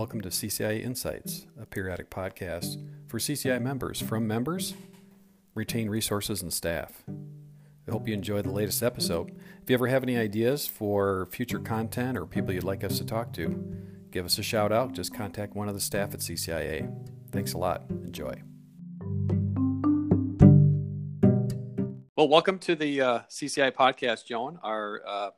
Welcome to CCI Insights, a periodic podcast for CCI members from members, retain resources, and staff. I hope you enjoy the latest episode. If you ever have any ideas for future content or people you'd like us to talk to, give us a shout out. Just contact one of the staff at CCIA. Thanks a lot. Enjoy. Well, welcome to the uh, CCI podcast, Joan. Our uh,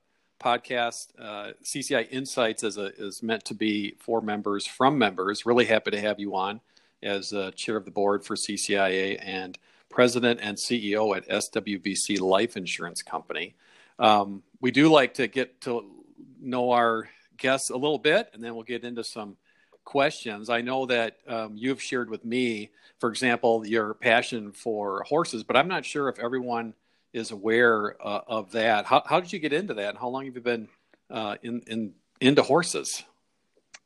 podcast, uh, CCI Insights, is, a, is meant to be for members from members. Really happy to have you on as uh, chair of the board for CCIA and president and CEO at SWBC Life Insurance Company. Um, we do like to get to know our guests a little bit, and then we'll get into some questions. I know that um, you've shared with me, for example, your passion for horses, but I'm not sure if everyone is aware uh, of that. How, how did you get into that? And how long have you been uh, in, in into horses?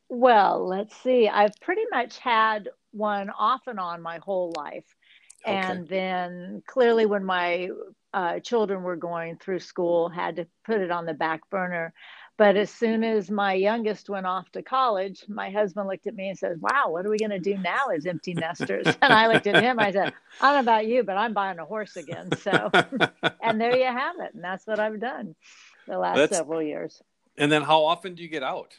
Well, let's see. I've pretty much had one off and on my whole life. Okay. And then clearly, when my uh, children were going through school, had to put it on the back burner. But as soon as my youngest went off to college, my husband looked at me and said, Wow, what are we going to do now as empty nesters? and I looked at him, I said, I don't know about you, but I'm buying a horse again. So, and there you have it. And that's what I've done the last that's, several years. And then how often do you get out?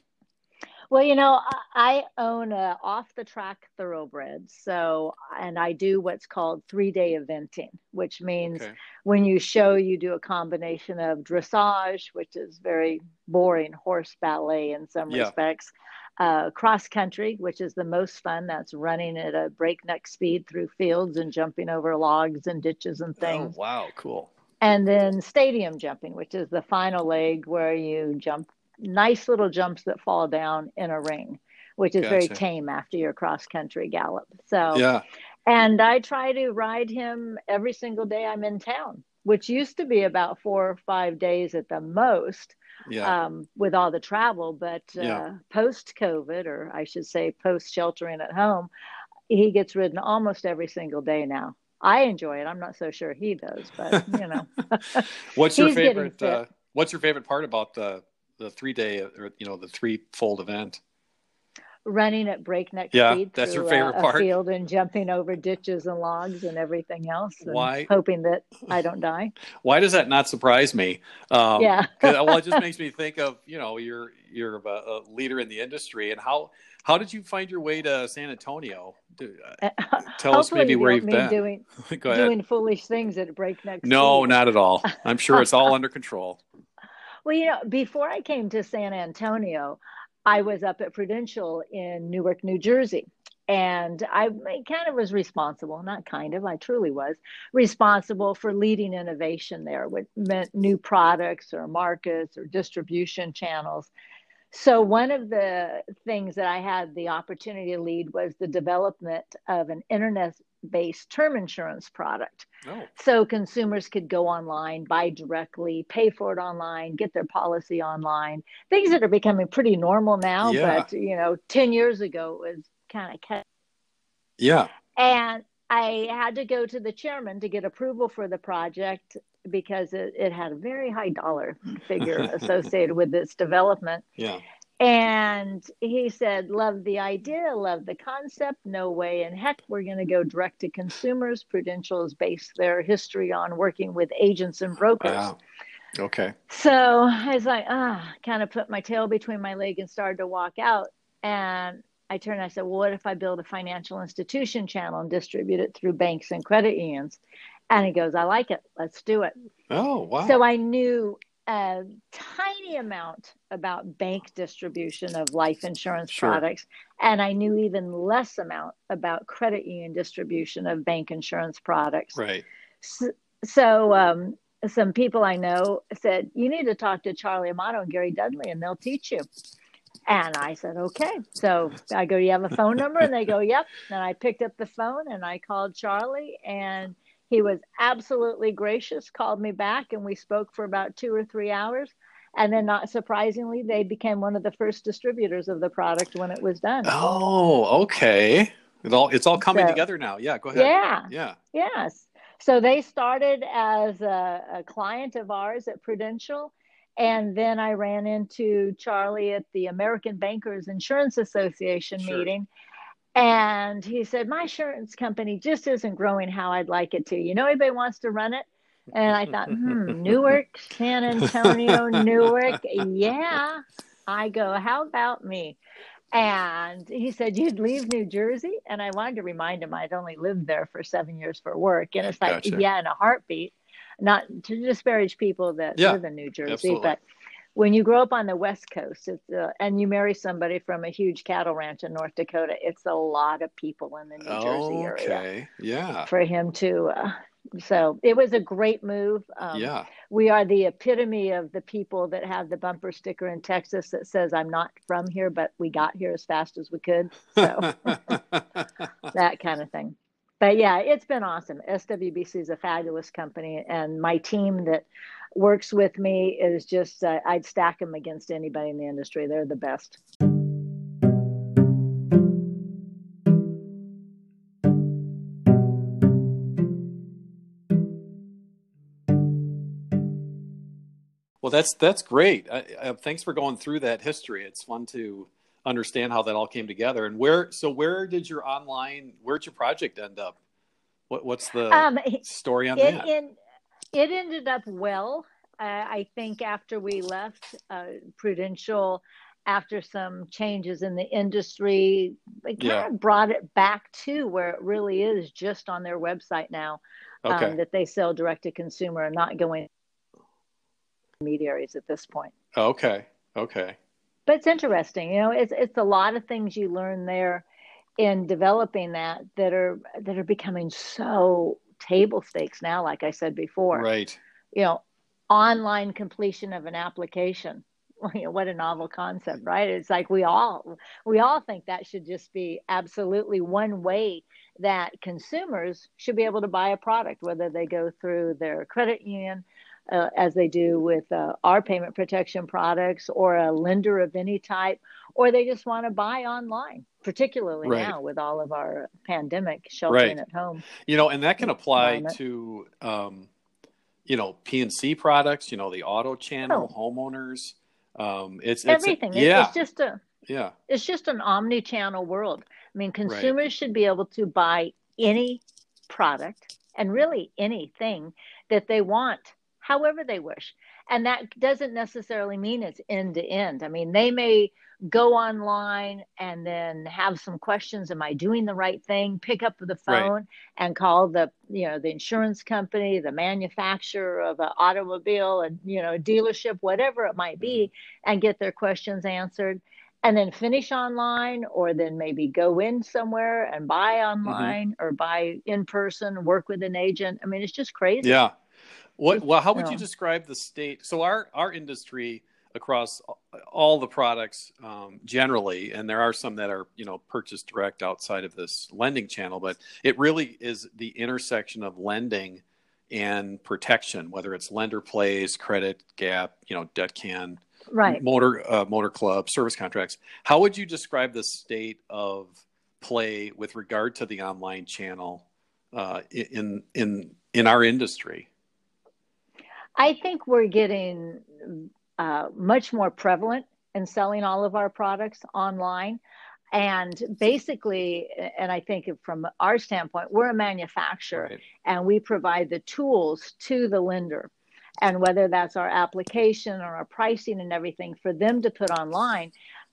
Well, you know, I own a off the track thoroughbred. So, and I do what's called three day eventing, which means okay. when you show, you do a combination of dressage, which is very boring horse ballet in some yeah. respects, uh, cross country, which is the most fun. That's running at a breakneck speed through fields and jumping over logs and ditches and oh, things. Oh, wow, cool. And then stadium jumping, which is the final leg where you jump nice little jumps that fall down in a ring, which is gotcha. very tame after your cross country gallop. So, yeah. And I try to ride him every single day I'm in town, which used to be about four or five days at the most. Yeah. Um, with all the travel, but uh, yeah. post COVID, or I should say post sheltering at home, he gets ridden almost every single day now. I enjoy it. I'm not so sure he does, but you know. what's your favorite? Uh, what's your favorite part about the the three day or you know the three fold event. Running at breakneck yeah, speed that's through your favorite a, part. field and jumping over ditches and logs and everything else and why hoping that i don't die. Why does that not surprise me? Um, yeah. well it just makes me think of you know you're you're a, a, leader in the industry and how how did you find your way to san antonio? Uh, tell us maybe where you've been. doing, doing foolish things at breakneck no not at all. I'm sure it's all under control well, you know, before I came to San Antonio, I was up at Prudential in Newark, New Jersey. And I kind of was responsible, not kind of, I truly was responsible for leading innovation there, which meant new products or markets or distribution channels. So, one of the things that I had the opportunity to lead was the development of an internet based term insurance product. Oh. So consumers could go online, buy directly, pay for it online, get their policy online. Things that are becoming pretty normal now, yeah. but you know, 10 years ago it was kind of cut. Yeah. And I had to go to the chairman to get approval for the project because it, it had a very high dollar figure associated with its development. Yeah. And he said, Love the idea, love the concept. No way in heck we're going to go direct to consumers. Prudential has based their history on working with agents and brokers. Wow. Okay. So I was like, ah, kind of put my tail between my leg and started to walk out. And I turned and I said, well, what if I build a financial institution channel and distribute it through banks and credit unions? And he goes, I like it. Let's do it. Oh, wow. So I knew a tiny amount about bank distribution of life insurance sure. products and i knew even less amount about credit union distribution of bank insurance products right so, so um, some people i know said you need to talk to charlie amato and gary dudley and they'll teach you and i said okay so i go you have a phone number and they go yep and i picked up the phone and i called charlie and he was absolutely gracious, called me back, and we spoke for about two or three hours. And then, not surprisingly, they became one of the first distributors of the product when it was done. Oh, okay. It all it's all coming so, together now. Yeah, go ahead. Yeah. Yeah. Yes. So they started as a, a client of ours at Prudential, And then I ran into Charlie at the American Bankers Insurance Association sure. meeting. And he said, My insurance company just isn't growing how I'd like it to. You know, anybody wants to run it? And I thought, hmm, Newark, San Antonio, Newark. Yeah. I go, How about me? And he said, You'd leave New Jersey? And I wanted to remind him I'd only lived there for seven years for work. And it's like, gotcha. yeah, in a heartbeat. Not to disparage people that yeah, live in New Jersey, absolutely. but when you grow up on the West Coast uh, and you marry somebody from a huge cattle ranch in North Dakota, it's a lot of people in the New Jersey area. Okay, yeah. For him to uh, so it was a great move. Um, yeah. We are the epitome of the people that have the bumper sticker in Texas that says, I'm not from here, but we got here as fast as we could. So that kind of thing. But yeah, it's been awesome. SWBC is a fabulous company, and my team that works with me is just, uh, I'd stack them against anybody in the industry. They're the best. Well, that's that's great. I, I, thanks for going through that history. It's fun to understand how that all came together. And where so where did your online where'd your project end up? What what's the um, story on it, that? It, it ended up well. Uh, I think after we left uh, Prudential, after some changes in the industry, they kind yeah. of brought it back to where it really is, just on their website now. Okay. Um, that they sell direct to consumer and not going intermediaries at this point. Okay. Okay. But it's interesting, you know, it's it's a lot of things you learn there in developing that that are that are becoming so table stakes now, like I said before. Right. You know, online completion of an application. You know, what a novel concept, right? It's like we all we all think that should just be absolutely one way that consumers should be able to buy a product, whether they go through their credit union, uh, as they do with uh, our payment protection products or a lender of any type, or they just want to buy online, particularly right. now with all of our pandemic sheltering right. at home. You know, and that can apply to, um, you know, P&C products, you know, the auto channel, oh. homeowners. Um, it's, it's everything. A, yeah. It's just a, yeah. It's just an omni channel world. I mean, consumers right. should be able to buy any product and really anything that they want however they wish. And that doesn't necessarily mean it's end to end. I mean, they may go online and then have some questions am i doing the right thing pick up the phone right. and call the you know the insurance company the manufacturer of an automobile and you know dealership whatever it might be mm-hmm. and get their questions answered and then finish online or then maybe go in somewhere and buy mm-hmm. online mm-hmm. or buy in person work with an agent i mean it's just crazy yeah what? Well, how would you describe the state? So our our industry across all the products um, generally, and there are some that are you know purchased direct outside of this lending channel, but it really is the intersection of lending and protection, whether it's lender plays credit gap, you know, debt can, right, motor uh, motor club, service contracts. How would you describe the state of play with regard to the online channel uh, in in in our industry? I think we're getting uh, much more prevalent in selling all of our products online. And basically, and I think from our standpoint, we're a manufacturer right. and we provide the tools to the lender. And whether that's our application or our pricing and everything for them to put online.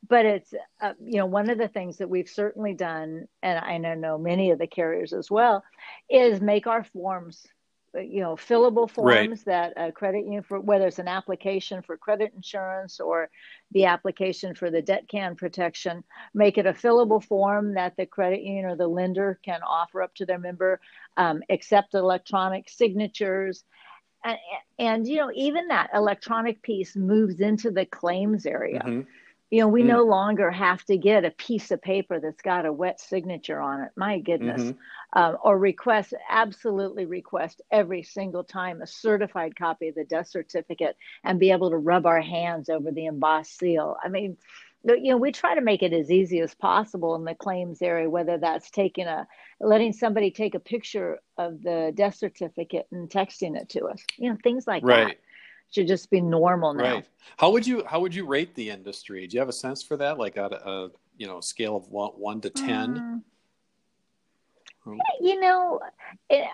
But it's, uh, you know, one of the things that we've certainly done, and I know many of the carriers as well, is make our forms you know fillable forms right. that a credit union for whether it's an application for credit insurance or the application for the debt can protection make it a fillable form that the credit union or the lender can offer up to their member um, accept electronic signatures. And, and, you know even that electronic piece moves into the claims area. Mm-hmm you know, we mm. no longer have to get a piece of paper that's got a wet signature on it. My goodness. Mm-hmm. Um, or request, absolutely request every single time a certified copy of the death certificate and be able to rub our hands over the embossed seal. I mean, you know, we try to make it as easy as possible in the claims area, whether that's taking a, letting somebody take a picture of the death certificate and texting it to us, you know, things like right. that should just be normal now. Right. How would you how would you rate the industry? Do you have a sense for that? Like at a, you know scale of one, one to ten? Um, you know, it,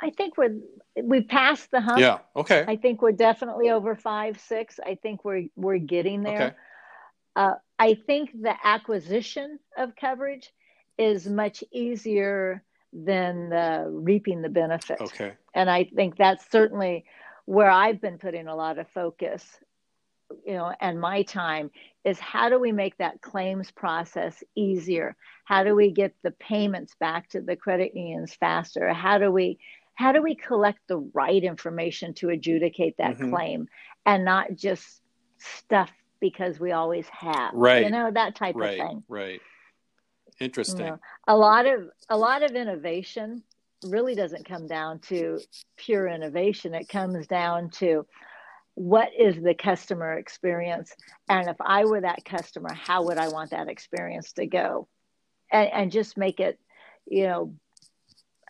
I think we're we've passed the hump. Yeah. Okay. I think we're definitely over five, six. I think we're we're getting there. Okay. Uh, I think the acquisition of coverage is much easier than the reaping the benefit. Okay. And I think that's certainly where I've been putting a lot of focus, you know, and my time is how do we make that claims process easier? How do we get the payments back to the credit unions faster? How do we how do we collect the right information to adjudicate that mm-hmm. claim and not just stuff because we always have right you know that type right, of thing right interesting you know, a lot of a lot of innovation really doesn't come down to pure innovation it comes down to what is the customer experience and if i were that customer how would i want that experience to go and, and just make it you know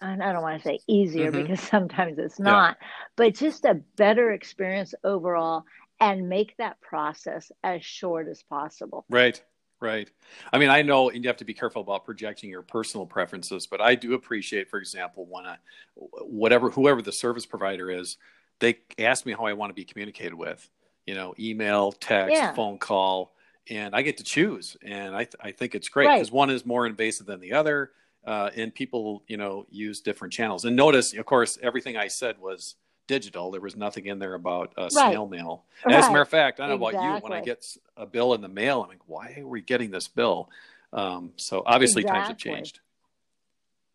I don't want to say easier mm-hmm. because sometimes it's not, yeah. but just a better experience overall and make that process as short as possible. Right. Right. I mean, I know and you have to be careful about projecting your personal preferences, but I do appreciate, for example, when I, whatever, whoever the service provider is, they ask me how I want to be communicated with, you know, email, text, yeah. phone call, and I get to choose. And I, th- I think it's great because right. one is more invasive than the other. Uh, and people, you know, use different channels. And notice, of course, everything I said was digital. There was nothing in there about uh, right. snail mail. Right. As a matter of fact, I don't know about you. When I get a bill in the mail, I'm like, why are we getting this bill? Um, so obviously, exactly. times have changed.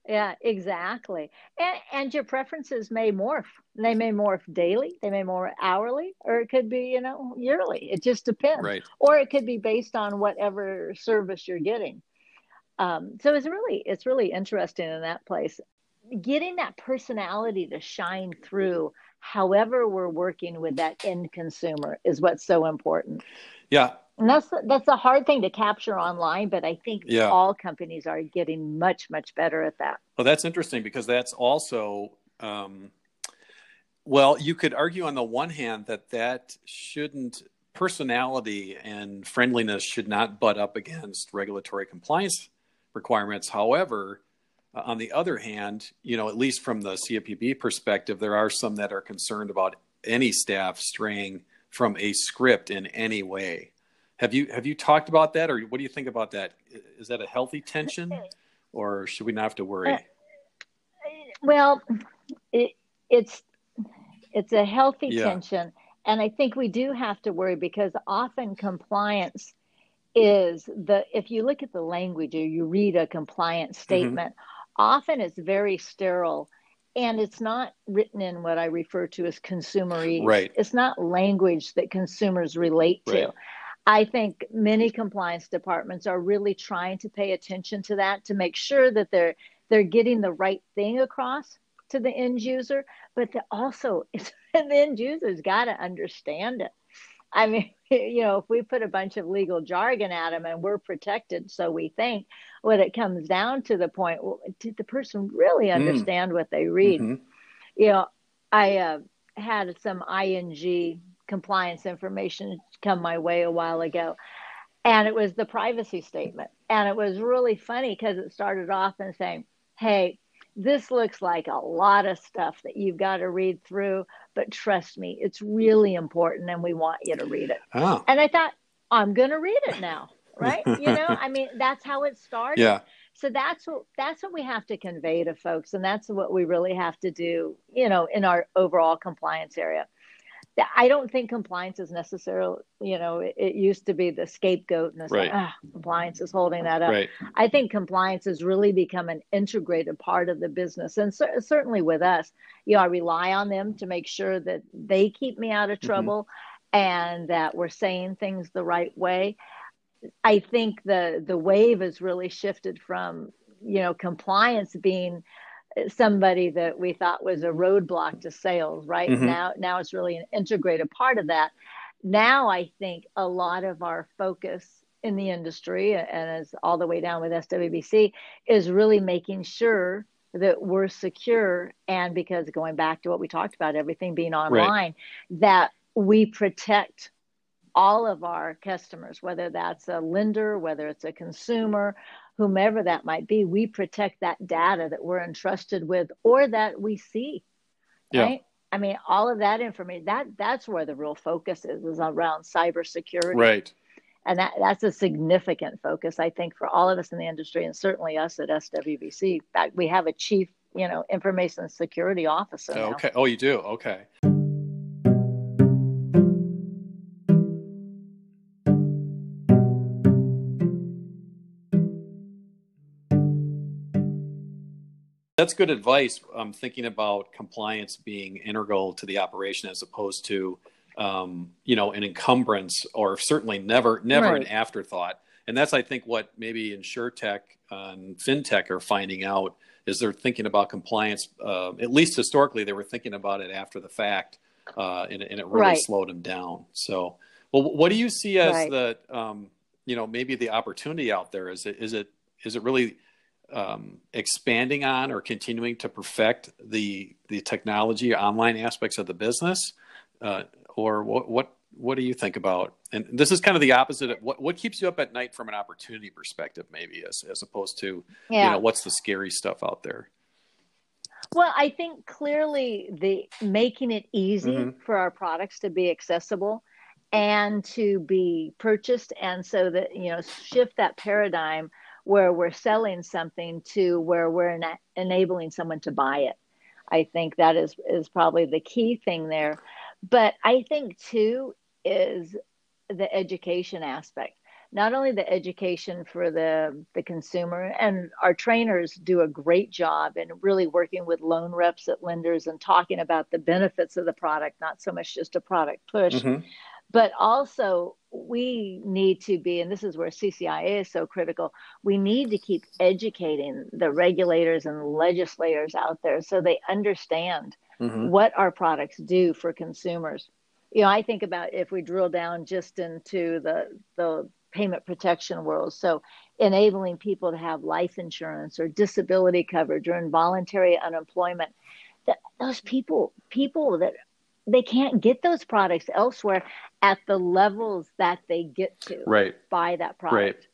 Yeah, exactly. And, and your preferences may morph. They may morph daily, they may morph hourly, or it could be, you know, yearly. It just depends. Right. Or it could be based on whatever service you're getting. Um, so it's really it's really interesting in that place getting that personality to shine through however we're working with that end consumer is what's so important. Yeah. And that's that's a hard thing to capture online but i think yeah. all companies are getting much much better at that. Well that's interesting because that's also um, well you could argue on the one hand that that shouldn't personality and friendliness should not butt up against regulatory compliance requirements. However uh, on the other hand, you know, at least from the CFPB perspective, there are some that are concerned about any staff straying from a script in any way. Have you have you talked about that, or what do you think about that? Is that a healthy tension, or should we not have to worry? Uh, well, it, it's it's a healthy yeah. tension, and I think we do have to worry because often compliance is the if you look at the language or you read a compliance mm-hmm. statement. Mm-hmm often it's very sterile and it's not written in what I refer to as consumerese. Right. It's not language that consumers relate to. Right. I think many compliance departments are really trying to pay attention to that to make sure that they're they're getting the right thing across to the end user, but also the end user's got to understand it. I mean, you know, if we put a bunch of legal jargon at them and we're protected, so we think, when it comes down to the point, well, did the person really mm. understand mm. what they read? Mm-hmm. You know, I uh, had some ING compliance information come my way a while ago, and it was the privacy statement. And it was really funny because it started off and saying, hey, this looks like a lot of stuff that you've got to read through, but trust me, it's really important and we want you to read it. Oh. And I thought, I'm going to read it now right? you know, I mean, that's how it started. Yeah. So that's what that's what we have to convey to folks, and that's what we really have to do, you know, in our overall compliance area. I don't think compliance is necessarily, you know, it, it used to be the scapegoat and right. like, ah, compliance is holding that up. Right. I think compliance has really become an integrated part of the business. And cer- certainly with us, you know, I rely on them to make sure that they keep me out of mm-hmm. trouble mm-hmm. and that we're saying things the right way. I think the the wave has really shifted from you know compliance being somebody that we thought was a roadblock to sales right mm-hmm. now now it's really an integrated part of that now i think a lot of our focus in the industry and as all the way down with swbc is really making sure that we're secure and because going back to what we talked about everything being online right. that we protect all of our customers, whether that's a lender, whether it's a consumer, whomever that might be, we protect that data that we're entrusted with or that we see. Yeah. Right? I mean, all of that information, that that's where the real focus is, is around cybersecurity. Right. And that, that's a significant focus, I think, for all of us in the industry and certainly us at SWBC. In fact, we have a chief, you know, information security officer. Okay. Now. Oh, you do? Okay. That's good advice. I'm thinking about compliance being integral to the operation as opposed to, um, you know, an encumbrance or certainly never, never right. an afterthought. And that's, I think, what maybe insurtech and fintech are finding out is they're thinking about compliance. Uh, at least historically, they were thinking about it after the fact, uh, and, and, it really right. slowed them down. So, well, what do you see as right. the, um, you know, maybe the opportunity out there? Is it, is it, is it really um, expanding on or continuing to perfect the the technology online aspects of the business, uh, or what what what do you think about? And this is kind of the opposite. Of what what keeps you up at night from an opportunity perspective, maybe as as opposed to yeah. you know what's the scary stuff out there. Well, I think clearly the making it easy mm-hmm. for our products to be accessible and to be purchased, and so that you know shift that paradigm where we're selling something to where we're enabling someone to buy it. I think that is is probably the key thing there. But I think too is the education aspect. Not only the education for the the consumer and our trainers do a great job in really working with loan reps at lenders and talking about the benefits of the product, not so much just a product push. Mm-hmm but also we need to be and this is where ccia is so critical we need to keep educating the regulators and legislators out there so they understand mm-hmm. what our products do for consumers you know i think about if we drill down just into the the payment protection world so enabling people to have life insurance or disability coverage or involuntary unemployment that those people people that they can't get those products elsewhere at the levels that they get to right. buy that product. Right.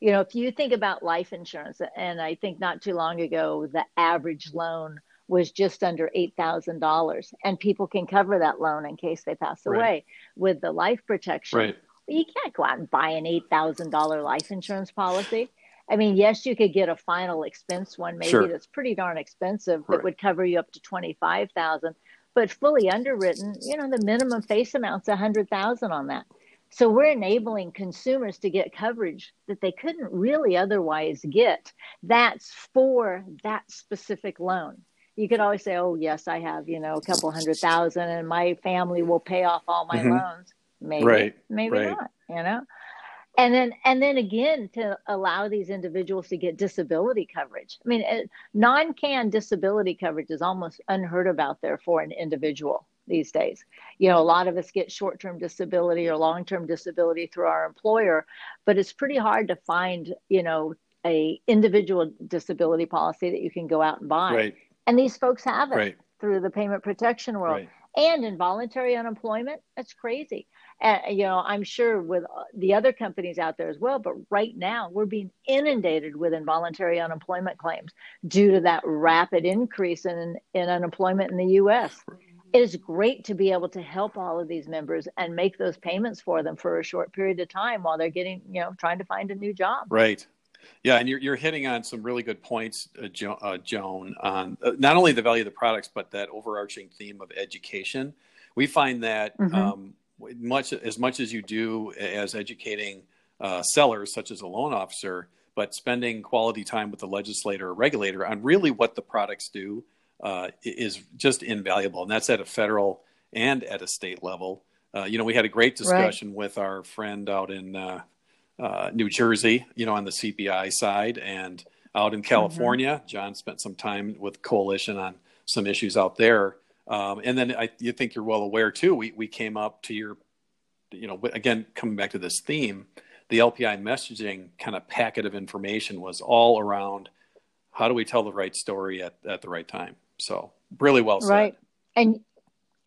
You know, if you think about life insurance, and I think not too long ago, the average loan was just under $8,000, and people can cover that loan in case they pass right. away with the life protection. Right. You can't go out and buy an $8,000 life insurance policy. I mean, yes, you could get a final expense one, maybe sure. that's pretty darn expensive that would cover you up to 25,000 but fully underwritten, you know, the minimum face amount's a hundred thousand on that. So we're enabling consumers to get coverage that they couldn't really otherwise get. That's for that specific loan. You could always say, "Oh, yes, I have, you know, a couple hundred thousand, and my family will pay off all my mm-hmm. loans." Maybe, right. maybe right. not. You know, and then and then again to allow these individuals to get disability coverage i mean non-can disability coverage is almost unheard of out there for an individual these days you know a lot of us get short-term disability or long-term disability through our employer but it's pretty hard to find you know a individual disability policy that you can go out and buy right. and these folks have it right. through the payment protection world right. and involuntary unemployment that's crazy and, you know, I'm sure with uh, the other companies out there as well. But right now, we're being inundated with involuntary unemployment claims due to that rapid increase in, in unemployment in the U.S. It is great to be able to help all of these members and make those payments for them for a short period of time while they're getting, you know, trying to find a new job. Right. Yeah, and you're, you're hitting on some really good points, uh, jo- uh, Joan, on uh, not only the value of the products, but that overarching theme of education. We find that mm-hmm. um, much as much as you do as educating uh, sellers, such as a loan officer, but spending quality time with the legislator or regulator on really what the products do uh, is just invaluable, and that's at a federal and at a state level. Uh, you know, we had a great discussion right. with our friend out in uh, uh, New Jersey, you know, on the CPI side, and out in mm-hmm. California, mm-hmm. John spent some time with Coalition on some issues out there. Um, and then I, you think you're well aware too. We we came up to your, you know, again coming back to this theme, the LPI messaging kind of packet of information was all around how do we tell the right story at, at the right time. So really well said. Right, and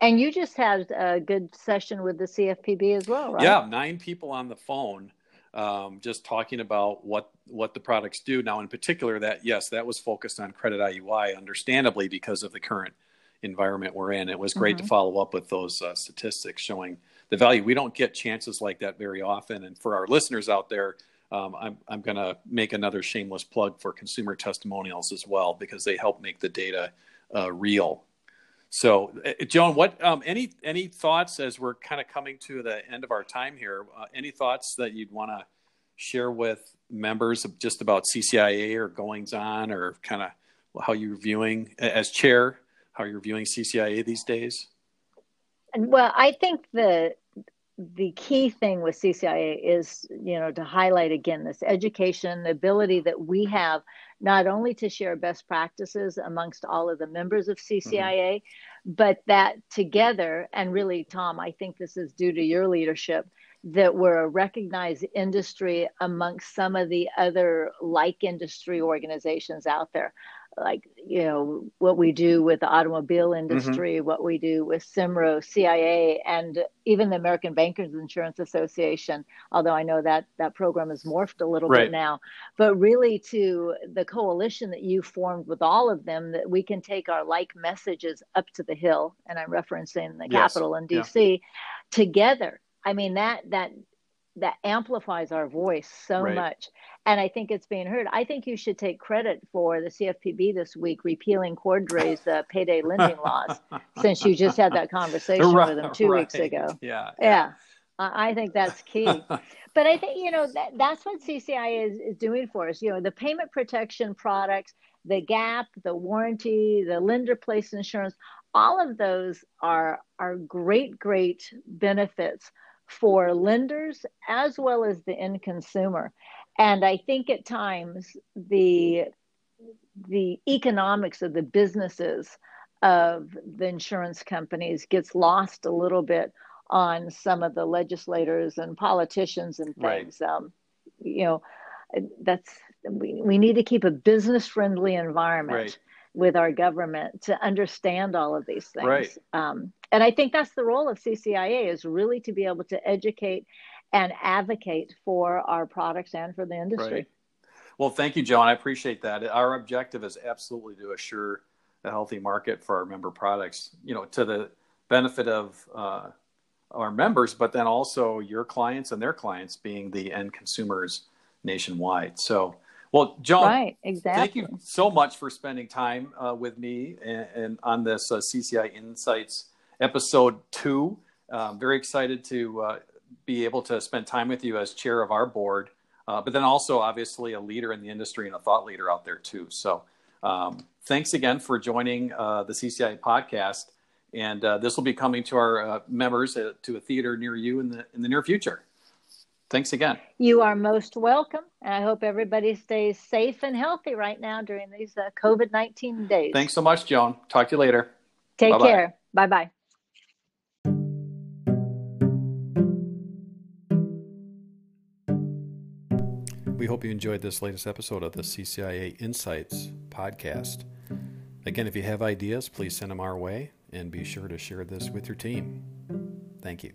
And you just had a good session with the CFPB as well, right? Yeah, nine people on the phone, um, just talking about what what the products do. Now, in particular, that yes, that was focused on credit IUI, understandably because of the current environment we're in. It was great mm-hmm. to follow up with those uh, statistics showing the value. We don't get chances like that very often, and for our listeners out there. Um, I'm, I'm going to make another shameless plug for consumer testimonials as well because they help make the data uh, real so, uh, Joan, what um, any any thoughts as we're kind of coming to the end of our time here? Uh, any thoughts that you'd want to share with members of just about CCIA or goings on, or kind of how you're viewing as chair, how you're viewing CCIA these days? Well, I think the the key thing with CCIA is, you know, to highlight again this education, the ability that we have not only to share best practices amongst all of the members of CCIA, mm-hmm. but that together, and really, Tom, I think this is due to your leadership, that we're a recognized industry amongst some of the other like industry organizations out there like you know what we do with the automobile mm-hmm. industry mm-hmm. what we do with CIMRO CIA and even the American Bankers Insurance Association although I know that that program has morphed a little right. bit now but really to the coalition that you formed with all of them that we can take our like messages up to the hill and I'm referencing the yes. Capitol in DC yeah. together I mean that that that amplifies our voice so right. much and i think it's being heard i think you should take credit for the cfpb this week repealing Cordray's uh, payday lending laws since you just had that conversation right, with him two right. weeks ago yeah yeah, yeah. I think that's key but i think you know that, that's what cci is, is doing for us you know the payment protection products the gap the warranty the lender place insurance all of those are are great great benefits for lenders as well as the end consumer. And I think at times the the economics of the businesses of the insurance companies gets lost a little bit on some of the legislators and politicians and things. Right. Um, you know, that's we, we need to keep a business friendly environment right. With our government to understand all of these things. Right. Um, and I think that's the role of CCIA is really to be able to educate and advocate for our products and for the industry. Right. Well, thank you, Joan. I appreciate that. Our objective is absolutely to assure a healthy market for our member products, you know, to the benefit of uh, our members, but then also your clients and their clients being the end consumers nationwide. So, well, John, right, exactly. thank you so much for spending time uh, with me and, and on this uh, CCI Insights episode two. Um, very excited to uh, be able to spend time with you as chair of our board, uh, but then also obviously a leader in the industry and a thought leader out there too. So um, thanks again for joining uh, the CCI podcast. And uh, this will be coming to our uh, members to a theater near you in the in the near future. Thanks again. You are most welcome. And I hope everybody stays safe and healthy right now during these uh, COVID 19 days. Thanks so much, Joan. Talk to you later. Take Bye-bye. care. Bye bye. We hope you enjoyed this latest episode of the CCIA Insights podcast. Again, if you have ideas, please send them our way and be sure to share this with your team. Thank you.